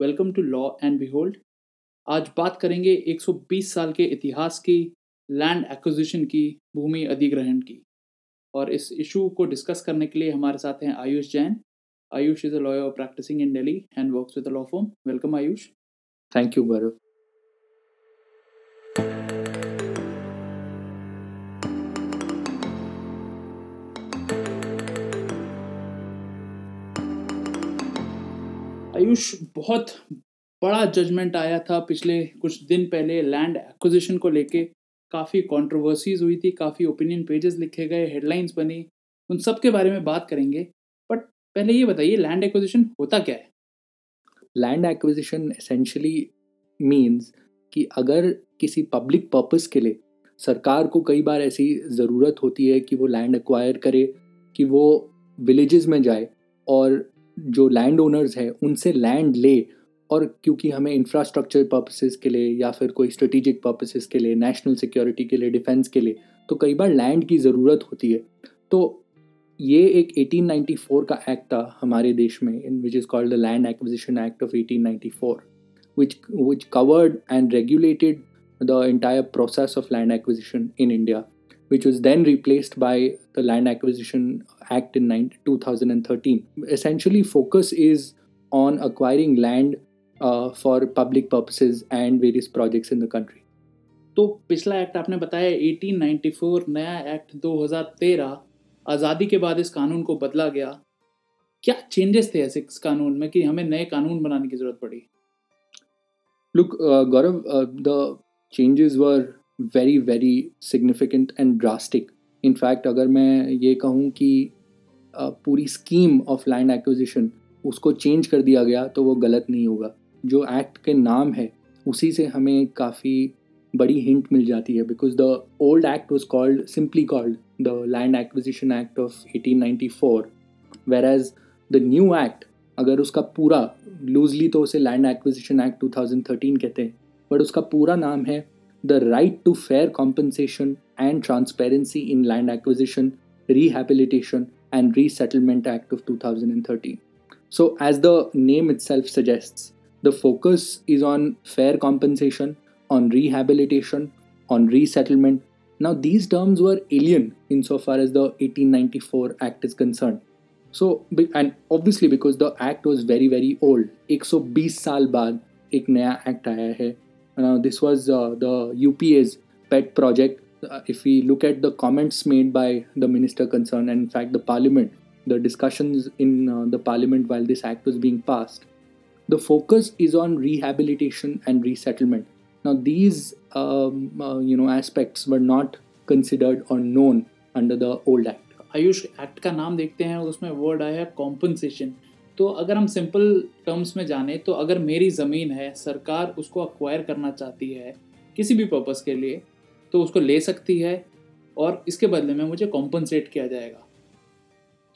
Welcome to law and behold आज बात करेंगे 120 साल के इतिहास की लैंड एक्विजिशन की, भूमि अधिग्रहण की। और इस इशू को डिस्कस करने के लिए हमारे साथ हैं Ayush Jain. Ayush is a lawyer practising in Delhi and works with a law firm welcome Ayush. Thank you Gaurav Ayush, बहुत बड़ा जजमेंट आया था पिछले कुछ दिन पहले लैंड एक्विजिशन को लेके। काफ़ी कंट्रोवर्सीज हुई थी, काफ़ी ओपिनियन पेजेस लिखे गए हेडलाइंस बनी, उन सब के बारे में बात करेंगे। बट पहले ये बताइए लैंड एक्विजिशन होता क्या है? लैंड एक्विजिशन एसेंशली मीन्स कि अगर किसी पब्लिक पर्पस के लिए सरकार को कई बार ऐसी ज़रूरत होती है कि वो लैंड एक्वायर करे, कि वो विलेजेस में जाए और जो लैंड ओनर्स हैं उनसे लैंड ले और क्योंकि हमें इंफ्रास्ट्रक्चर पर्पसेस के लिए या फिर कोई स्ट्रेटिजिक पर्पसेस के लिए नेशनल सिक्योरिटी के लिए डिफेंस के लिए तो कई बार लैंड की ज़रूरत होती है। तो ये एक 1894 का एक्ट था हमारे देश में in which is called the land acquisition act of 1894 which which covered and regulated the entire process of land acquisition in India, which was then replaced by the Land Acquisition Act in 2013. Essentially, focus is on acquiring land uh, for public purposes and various projects in the country. तो पिछला act आपने बताया 1894 नया act 2013 आज़ादी के बाद इस कानून को बदला गया क्या चेंजेस थे ऐसे इस कानून में कि हमें नए कानून बनाने की ज़रूरत पड़ी Look, uh, Gaurav, uh, the changes were very, very significant and drastic in fact अगर मैं ये कहूँ कि पूरी स्कीम ऑफ़ लैंड एक्विजिशन उसको चेंज कर दिया गया तो वो गलत नहीं होगा। जो एक्ट के नाम है उसी से हमें काफ़ी बड़ी हिंट मिल जाती है because the old act was called simply called the land acquisition act of 1894 whereas the new act अगर उसका पूरा लूजली तो उसे लैंड एक्विजिशन एक्ट 2013 कहते हैं बट उसका पूरा नाम है the right to fair compensation and transparency in land acquisition rehabilitation and resettlement act of 2013 so as the name itself suggests the focus is on fair compensation on rehabilitation on resettlement now these terms were alien insofar as the 1894 act is concerned so and obviously because the act was very very old 120 साल बाद एक नया act आया है now this was uh, the UPA's pet project uh, if we look at the comments made by the minister concerned and in fact the parliament the discussions in uh, the parliament while this act was being passed the focus is on rehabilitation and resettlement now these um, uh, you know aspects were not considered or known under the old act Ayush act का नाम देखते हैं उसमें word आया है compensation तो अगर हम सिंपल टर्म्स में जाने तो अगर मेरी ज़मीन है, सरकार उसको अक्वायर करना चाहती है, किसी भी पर्पज़ के लिए तो उसको ले सकती है और इसके बदले में मुझे कॉम्पनसेट किया जाएगा।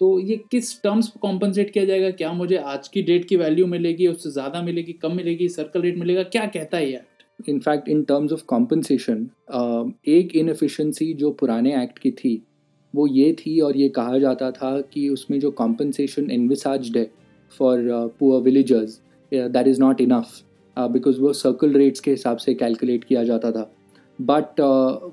तो ये किस टर्म्स पर कॉम्पनसेट किया जाएगा? क्या मुझे आज की डेट की वैल्यू मिलेगी, उससे ज़्यादा मिलेगी, कम मिलेगी सर्कल रेट मिलेगा? क्या कहता है ये act in fact in terms of compensation एक इनफिशेंसी जो पुराने एक्ट की थी, वो ये थी और ये कहा जाता था कि उसमें जो कॉम्पनसेशन इन्विसाज्ड है for poor villagers that is not enough because वो सर्कल रेट्स के हिसाब से कैलकुलेट किया जाता था but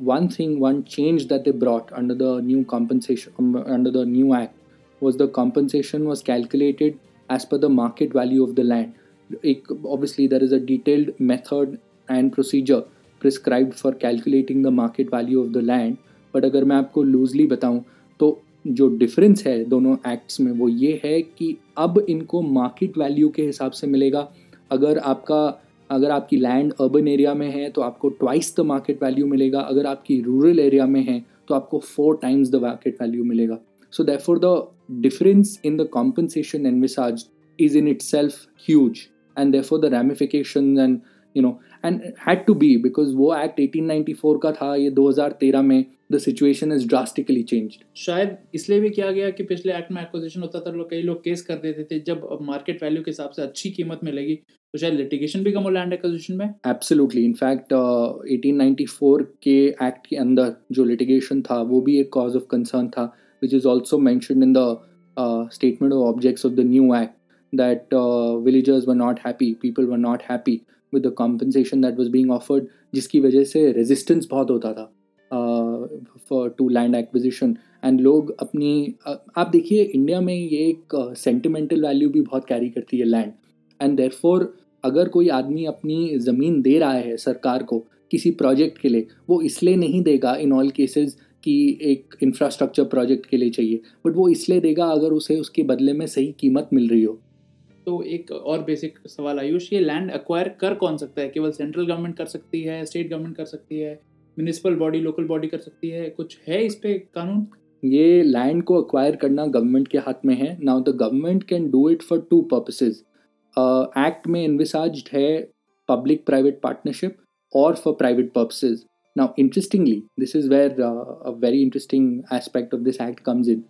one thing one change that they brought under the new compensation under the new act was the compensation was calculated as per the market value of the land एक obviously there is a detailed method and procedure prescribe for calculating the market value of the land but अगर मैं आपको loosely बताऊँ तो जो difference है दोनों acts में, वो ये है कि अब इनको मार्केट वैल्यू के हिसाब से मिलेगा। अगर आपका, अगर आपकी लैंड अर्बन एरिया में है तो आपको ट्वाइस द मार्केट वैल्यू मिलेगा। अगर आपकी रूरल एरिया में है तो आपको four times the market value मिलेगा। So therefore, the difference in the compensation envisaged is in itself huge, and therefore the ramification and you know and had to be because वो act 1894 का था ये 2013 में the situation is drastically change शायद इसलिए भी किया गया कि पिछले एक्ट में एक्विजिशन होता था लोग कई लोग केस कर देते थे जब मार्केट वैल्यू के हिसाब से अच्छी कीमत मिलेगी तो शायद लिटिगेशन भी कम हो लैंड एक्विजिशन में। एब्सोल्युटली इनफैक्ट uh, 1894 के एक्ट के अंदर जो लिटिगेशन था वो भी एक कॉज ऑफ़ कंसर्न था which is also mention in the statement of objects of the new act that villagers were not happy people were not happy with the compensation that was being offered जिसकी वजह से resistance बहुत होता था for to land acquisition and लोग अपनी uh, आप देखिए इंडिया में ये एक सेंटिमेंटल uh, वैल्यू भी बहुत कैरी करती है लैंड एंड देर अगर कोई आदमी अपनी ज़मीन दे रहा है सरकार को किसी प्रोजेक्ट के लिए वो इसलिए नहीं देगा इन ऑल केसेस कि एक इंफ्रास्ट्रक्चर प्रोजेक्ट के लिए चाहिए बट वो इसलिए देगा अगर उसे उसके बदले में सही कीमत मिल रही हो. तो एक और बेसिक सवाल आयुष ये लैंड एक्वायर कर कौन सकता है? केवल सेंट्रल गवर्नमेंट कर सकती है स्टेट गवर्नमेंट कर सकती है म्यूनिसिपल बॉडी लोकल बॉडी कर सकती है? कुछ है इस पे कानून? ये लैंड को अक्वायर करना गवर्नमेंट के हाथ में है। Now the government can do it for two purposes act में इन्विसाज है public private partnership for private purposes. Now, interestingly, this is where uh, a very interesting aspect of this act comes in.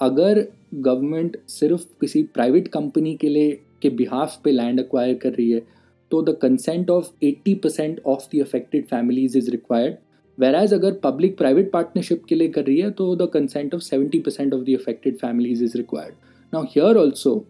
अगर government सिर्फ़ किसी private company के लिए, के behalf पे land acquire कर रही है तो the consent of 80 percent of the affected families is required whereas अगर पब्लिक प्राइवेट पार्टनरशिप के लिए कर रही है तो the consent of 70 percent of the affected families is required now here also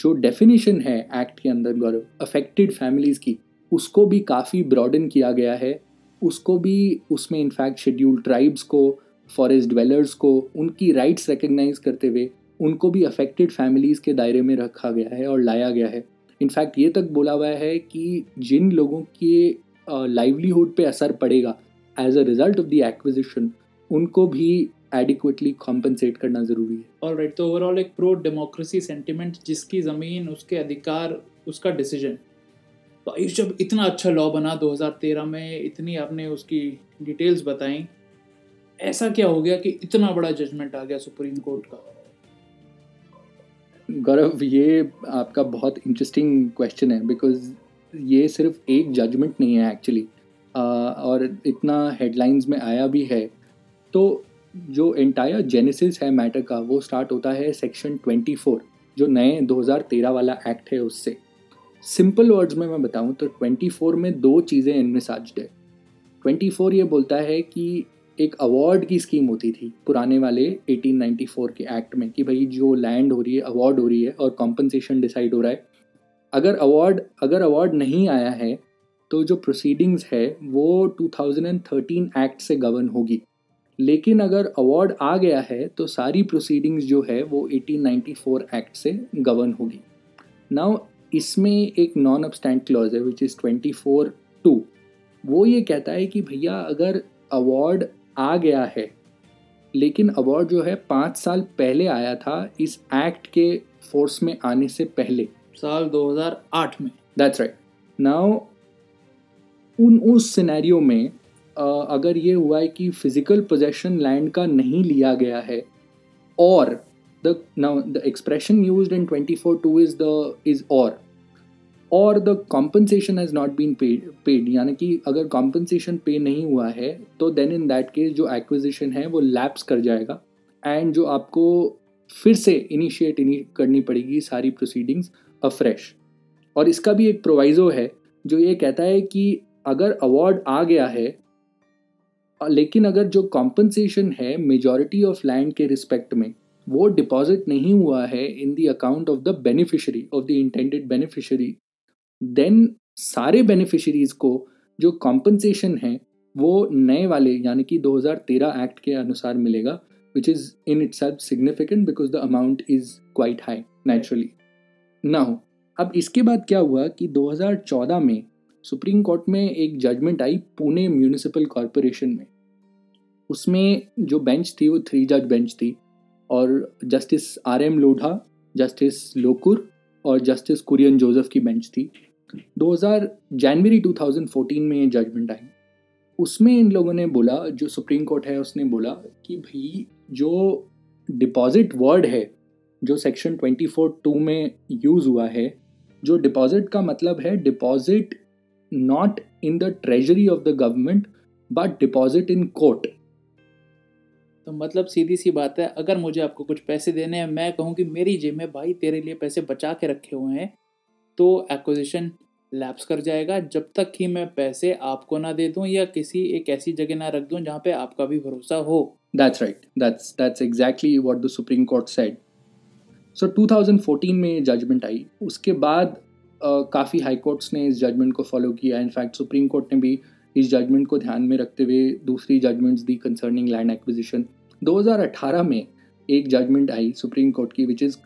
जो डेफिनेशन है एक्ट के अंदर गौरव अफेक्टेड फैमिलीज़ की, उसको भी काफ़ी ब्रॉडन किया गया है। उसको भी, उसमें इनफैक्ट शेड्यूल ट्राइब्स को फॉरेस्ट डिवेलर्स को उनकी राइट्स रिकग्नाइज करते हुए उनको भी अफेक्टेड फैमिलीज़ के दायरे में रखा गया है और लाया गया है। इनफैक्ट ये तक बोला हुआ है कि जिन लोगों के लाइवलीहुड पे असर पड़ेगा as a result of the acquisition उनको भी एडिक्वेटली कॉम्पनसेट करना ज़रूरी है। और राइट तो ओवरऑल एक प्रो डेमोक्रेसी सेंटिमेंट जिसकी ज़मीन, उसके अधिकार, उसका डिसीज़न तो जब इतना अच्छा लॉ बना 2013 में, इतनी आपने उसकी डिटेल्स बताई ऐसा क्या हो गया कि इतना बड़ा जजमेंट आ गया सुप्रीम कोर्ट का? गौरव, ये आपका बहुत इंटरेस्टिंग क्वेश्चन है बिकॉज़ ये सिर्फ़ एक जजमेंट नहीं है एक्चुअली और इतना हेडलाइंस में आया भी है तो जो एंटायर जेनेसिस है मैटर का, वो स्टार्ट होता है सेक्शन 24 जो नए 2013 वाला एक्ट है उससे। सिंपल वर्ड्स में मैं बताऊँ तो 24 में दो चीज़ें इनमें साज्ड है। 24 ये बोलता है कि एक अवार्ड की स्कीम होती थी पुराने वाले 1894 के एक्ट में कि भाई जो लैंड हो रही है अवार्ड हो रही है और कॉम्पनसेशन डिसाइड हो रहा है। अगर अवार्ड अगर अवार्ड नहीं आया है तो जो प्रोसीडिंग्स है, वो 2013 एक्ट से गवर्न होगी। लेकिन अगर अवार्ड आ गया है तो सारी प्रोसीडिंग्स जो है, वो 1894 एक्ट से गवर्न होगी। नाउ इसमें एक नॉन अपस्टैंड क्लॉज है which is twenty four two वो ये कहता है कि भैया, अगर अवार्ड आ गया है। लेकिन अवार्ड जो है पाँच साल पहले आया था इस एक्ट के फोर्स में आने से पहले। साल 2008 में। दैट्स राइट नाउ उन उस सिनेरियो में अगर ये हुआ है कि फ़िज़िकल पोजेशन लैंड का नहीं लिया गया है और the now the expression used in 24.2 is the is or और the compensation has not been paid paid यानी कि अगर कॉम्पनसेशन पे नहीं हुआ है तो देन इन दैट केस जो एक्विजिशन है, वो लैप्स कर जाएगा। एंड जो आपको फिर से इनिशिएट करनी पड़ेगी सारी प्रोसीडिंग्स अफ्रेश और इसका भी एक प्रोवाइज़ो है, जो ये कहता है कि अगर अवार्ड आ गया है लेकिन अगर जो कॉम्पनसेशन है मेजॉरिटी ऑफ़ लैंड के रिस्पेक्ट में, वो डिपॉजिट नहीं हुआ है in the account of the beneficiary of the intended beneficiary then सारे बेनिफिशरीज को जो कॉम्पनसेशन है, वो नए वाले, यानी कि 2013 एक्ट के अनुसार मिलेगा which is in its significant because the amount is quite high naturally now अब इसके बाद क्या हुआ कि 2014 में सुप्रीम कोर्ट में एक जजमेंट आई पुणे म्यूनिसिपल कॉरपोरेशन में। उसमें जो बेंच थी, वो थ्री जज बेंच थी, और justice R M Lodha justice Lokur, और जस्टिस कुरियन जोसेफ की बेंच थी। 2000 जनवरी 2014 में ये जजमेंट आई। उसमें इन लोगों ने बोला, जो सुप्रीम कोर्ट है, उसने बोला कि भाई, जो डिपॉजिट वर्ड है, जो सेक्शन 24 टू में यूज़ हुआ है, जो डिपॉजिट का मतलब है deposit not in the treasury of the government but deposit in court तो मतलब सीधी सी बात है, अगर मुझे आपको कुछ पैसे देने हैं, मैं कहूँ कि मेरी जेब में भाई, तेरे लिए पैसे बचा के रखे हुए हैं तो एक्विजिशन लैप्स कर जाएगा। जब तक कि मैं पैसे आपको ना दे दूँ या किसी एक ऐसी जगह ना रख दूँ जहाँ पे आपका भी भरोसा हो। That's right that's that's exactly what the Supreme Court said so 2014 में जजमेंट आई। उसके बाद काफ़ी हाई कोर्ट्स ने इस जजमेंट को फॉलो किया। इनफैक्ट सुप्रीम कोर्ट ने भी इस जजमेंट को ध्यान में रखते हुए दूसरी जजमेंट्स दी कंसर्निंग लैंड एक्विजिशन 2018 में एक जजमेंट आई सुप्रीम कोर्ट की which is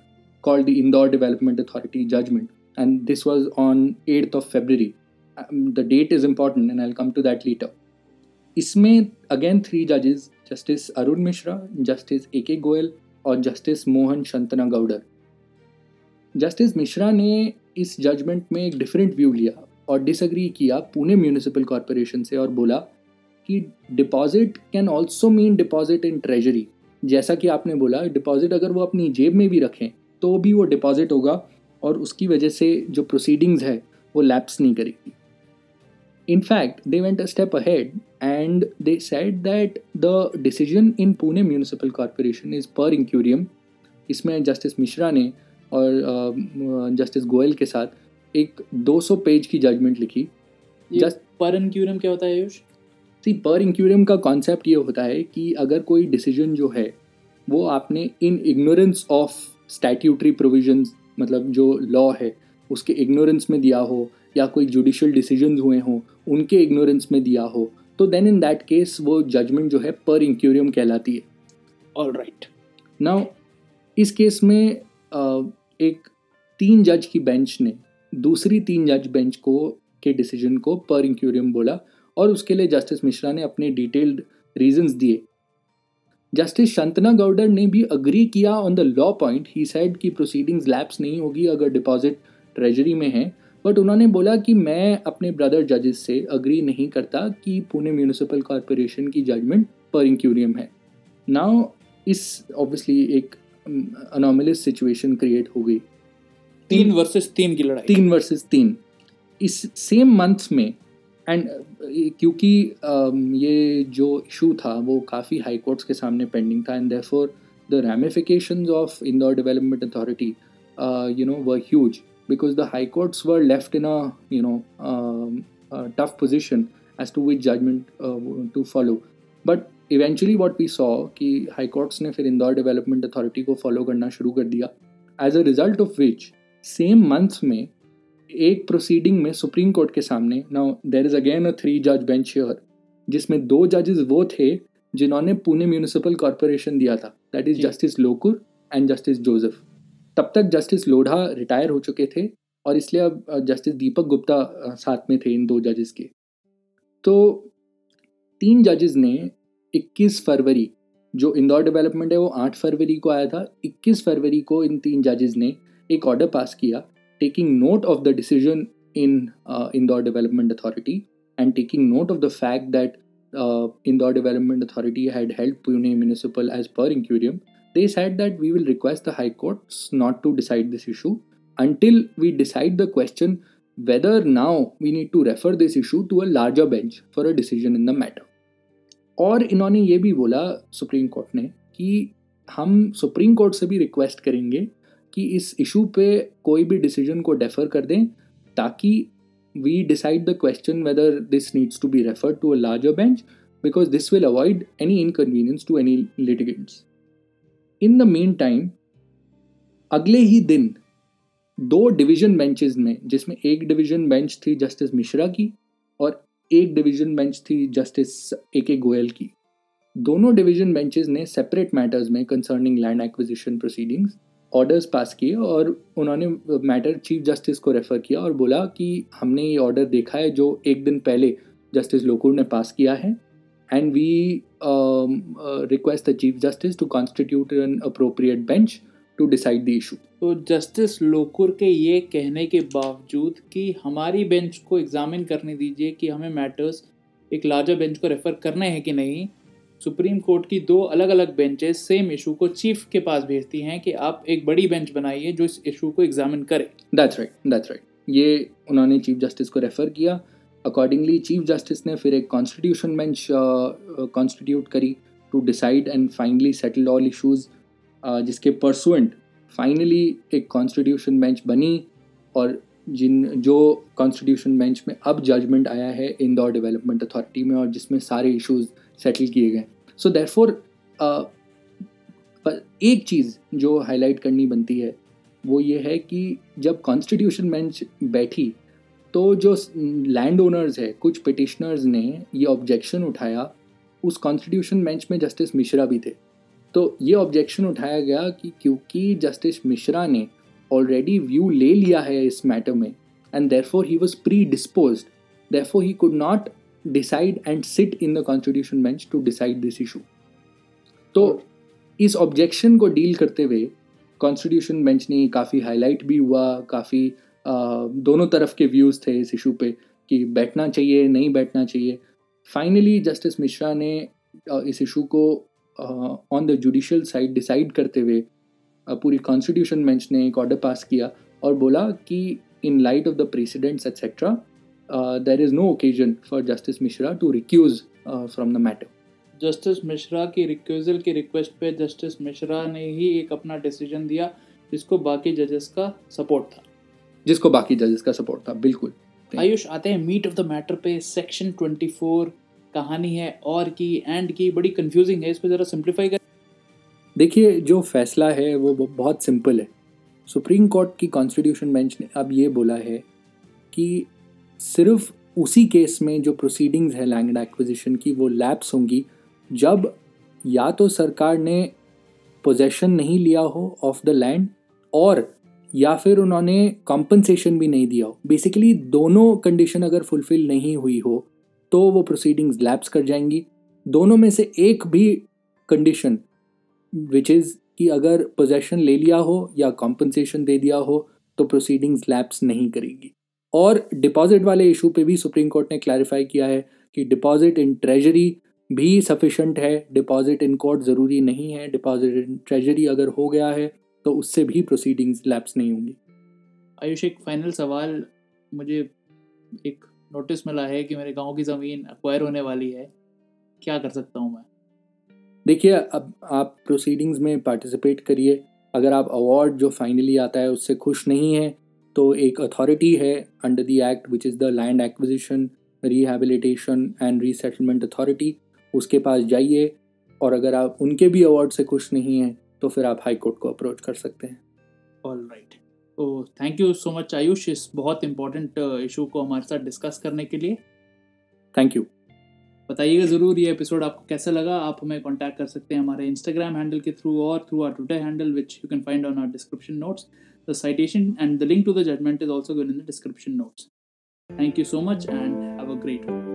called the Indore Development Authority judgment, and this was on 8th of February. Um, the date is important, and I'll come to that later. इसमें again three जजेस justice Arun Mishra justice A K Goel और justice Mohan Shantanagoudar justice Mishra ने इस judgement में एक different view लिया और disagree किया पुणे म्यूनिसिपल कॉरपोरेशन से और बोला कि deposit can also mean deposit in treasury जैसा कि आपने बोला डिपॉजिट अगर वो अपनी जेब में भी रखें तो भी वो डिपॉजिट होगा और उसकी वजह से जो प्रोसीडिंग्स है वो लैप्स नहीं करेगी। In fact they went a step ahead and they said that the decision in Pune municipal corporation is per incuriam इसमें जस्टिस मिश्रा ने और जस्टिस गोयल के साथ एक 200 पेज की जजमेंट लिखी। जस्ट पर इंक्यूरियम क्या होता है आयुष? सी पर इंक्यूरियम का कॉन्सेप्ट ये होता है कि अगर कोई डिसीज़न जो है वो आपने in ignorance of statutory provisions मतलब जो लॉ है उसके इग्नोरेंस में दिया हो या कोई जुडिशल डिसीज़न हुए हों उनके इग्नोरेंस में दिया हो तो देन इन दैट केस वो जजमेंट जो है पर इंक्यूरियम कहलाती है। ऑल राइट नाउ इस केस में एक तीन जज की बेंच ने दूसरी तीन जज बेंच को के डिसीज़न को पर इंक्यूरियम बोला और उसके लिए जस्टिस मिश्रा ने अपने डिटेल्ड रीजंस दिए। जस्टिस शंतना गौडर ने भी अग्री किया on the law point he said कि प्रोसीडिंग्स लैप्स नहीं होगी अगर डिपॉजिट ट्रेजरी में है. बट उन्होंने बोला कि मैं अपने ब्रदर जजेस से अग्री नहीं करता कि पुणे म्यूनिसिपल कॉरपोरेशन की जजमेंट पर इंक्यूरियम है. नाउ इस ऑब्वियसली एक अनोमलिस सिचुएशन क्रिएट हो गई. तीन वर्सेस तीन की लड़ाई. तीन वर्सेस तीन. इस सेम मंथ में एंड क्योंकि ये जो इशू था वो काफ़ी हाई कोर्ट्स के सामने पेंडिंग था and therefore the ramifications of Indore development authority you know were huge because the high courts were left in a you know um, a tough position as to which judgment uh, eventually what we saw कि high courts ने फिर Indore development authority को follow करना शुरू कर दिया as a result of which same month में एक प्रोसीडिंग में सुप्रीम कोर्ट के सामने now there is again a three जज बेंच हियर जिसमें दो जजेस वो थे जिन्होंने पुणे म्यूनिसिपल कॉरपोरेशन दिया था। That is justice Lokur and justice Joseph तब तक जस्टिस लोढ़ा रिटायर हो चुके थे और इसलिए अब जस्टिस दीपक गुप्ता साथ में थे इन दो जजेस के। तो तीन जजेस ने 21 फरवरी जो इंदौर डेवलपमेंट है वो 8 फरवरी को आया था। 21 फरवरी को इन तीन जजेस ने एक ऑर्डर पास किया। taking note of the decision in uh, Indore Development Authority and taking note of the fact that uh, Indore Development Authority had held Pune Municipal as per incurium, they said that we will request the High Courts not to decide this issue until we decide the question whether now we need to refer this issue to a larger bench for a decision in the matter. और इन्होंने ये भी बोला supreme court ने कि हम supreme court से भी रिक्वेस्ट करेंगे कि इस इशू पे कोई भी डिसीज़न को डेफर कर दें, ताकि we decide the question whether this needs to be referred to a larger bench because this will avoid any inconvenience to any litigants in the mean time अगले ही दिन दो डिवीज़न बेंचेस में, जिसमें एक डिवीज़न बेंच थी justice Mishra की और एक डिवीज़न बेंच थी जस्टिस ए के गोयल की। दोनों डिवीज़न बेंचेस ने सेपरेट मैटर्स में concerning land acquisition proceedings orders pass किए और उन्होंने मैटर चीफ जस्टिस को रेफ़र किया और बोला कि हमने ये ऑर्डर देखा है जो एक दिन पहले जस्टिस लोकुर ने पास किया है and we request the chief justice to constitute an appropriate bench to decide the issue तो जस्टिस लोकुर के ये कहने के बावजूद कि हमारी बेंच को एग्जामिन करने दीजिए कि हमें मैटर्स एक लार्जर बेंच को रेफ़र करने हैं कि नहीं सुप्रीम कोर्ट की दो अलग अलग बेंचेस सेम इशू को चीफ के पास भेजती हैं कि आप एक बड़ी बेंच बनाइए जो इस इशू को एग्जामिन करे। दैट्स राइट दैट्स राइट ये उन्होंने चीफ जस्टिस को रेफ़र किया। अकॉर्डिंगली चीफ जस्टिस ने फिर एक कॉन्स्टिट्यूशन बेंच कॉन्स्टिट्यूट करी to decide and finally settle all issues जिसके परसुएंट फाइनली एक कॉन्स्टिट्यूशन बेंच बनी और जिन, जो कॉन्स्टिट्यूशन बेंच में अब जजमेंट आया है इंदौर डेवलपमेंट अथॉरिटी में और जिसमें सारे इश्यूज़ सेटल किए गए। सो देर फोर एक चीज़ जो हाईलाइट करनी बनती है, वो ये है कि जब कॉन्स्टिट्यूशन बेंच बैठी तो जो लैंड ओनर्स है, कुछ पिटिशनर्स ने ये ऑब्जेक्शन उठाया, उस कॉन्स्टिट्यूशन बेंच में जस्टिस मिश्रा भी थे। तो ये ऑब्जेक्शन उठाया गया कि क्योंकि जस्टिस मिश्रा ने ऑलरेडी व्यू ले लिया है इस मैटर में and therefore he was predisposed therefore he could not decide and sit in the constitution bench to decide this issue तो इस ऑब्जेक्शन को डील करते हुए कॉन्स्टिट्यूशन बेंच ने काफ़ी हाईलाइट भी हुआ, काफ़ी दोनों तरफ़ के व्यूज़ थे इस इशू पे कि बैठना चाहिए, नहीं बैठना चाहिए। फाइनली जस्टिस मिश्रा ने इस इशू को on the judicial side decide करते हुए पूरी कॉन्स्टिट्यूशन बेंच ने एक ऑर्डर पास किया और बोला कि in light of the precedents etcetera there is no occasion for justice Mishra to recuse from the matter justice Mishra की रिक्यूजल की रिक्वेस्ट पे जस्टिस मिश्रा ने ही एक अपना डिसीज़न दिया जिसको बाकी जजेस का सपोर्ट था। जिसको बाकी जजेस का सपोर्ट था बिल्कुल। आयुष आते हैं मीट ऑफ़ द मैटर पे सेक्शन 24 कहानी है और की एंड की बड़ी कंफ्यूजिंग है इसको ज़रा सिंप्लीफाई कर। देखिए जो फैसला है वो बहुत सिंपल है। सुप्रीम कोर्ट की कॉन्स्टिट्यूशन बेंच ने अब ये बोला है कि सिर्फ़ उसी केस में जो प्रोसीडिंग्स है लैंड एक्विजिशन की, वो लैप्स होंगी जब या तो सरकार ने पोजेशन नहीं लिया हो ऑफ़ द लैंड और या फिर उन्होंने कॉम्पनसेशन भी नहीं दिया हो। बेसिकली दोनों कंडीशन अगर फुलफिल नहीं हुई हो तो वो प्रोसीडिंग्स लैप्स कर जाएँगी। दोनों में से एक भी कंडीशन विच इज़ कि अगर पोजेशन ले लिया हो या कॉम्पनसेशन दे दिया हो तो प्रोसीडिंग्स लैप्स नहीं करेगी। और डिपॉजिट वाले इशू पे भी सुप्रीम कोर्ट ने क्लैरिफाई किया है कि डिपॉजिट इन ट्रेजरी भी सफिशेंट है डिपॉजिट इन कोर्ट ज़रूरी नहीं है डिपॉजिट इन ट्रेजरी अगर हो गया है तो उससे भी प्रोसीडिंग्स लैप्स नहीं होंगी। आयुष एक फाइनल सवाल मुझे एक नोटिस मिला है कि मेरे गाँव की ज़मीन अक्वायर होने वाली है। क्या कर सकता हूँ मैं? देखिए अब आप प्रोसीडिंग्स में पार्टिसिपेट करिए। अगर आप अवार्ड जो फाइनली आता है उससे खुश नहीं है तो एक अथॉरिटी है under the act which is the land acquisition rehabilitation and resettlement authority उसके पास जाइए और अगर आप उनके भी अवार्ड से खुश नहीं हैं तो फिर आप हाई कोर्ट को अप्रोच कर सकते हैं। ऑल राइट तो thank you so much Ayush इस बहुत इंपॉर्टेंट इशू uh, को हमारे साथ डिस्कस करने के लिए। थैंक यू बताइएगा ज़रूर ये एपिसोड आपको कैसा लगा। आप हमें कांटेक्ट कर सकते हैं हमारे इंस्टाग्राम हैंडल के थ्रू और through our Twitter handle which you can find on our description notes The citation and the link to the judgment is also given in the description notes. Thank you so much and have a great one.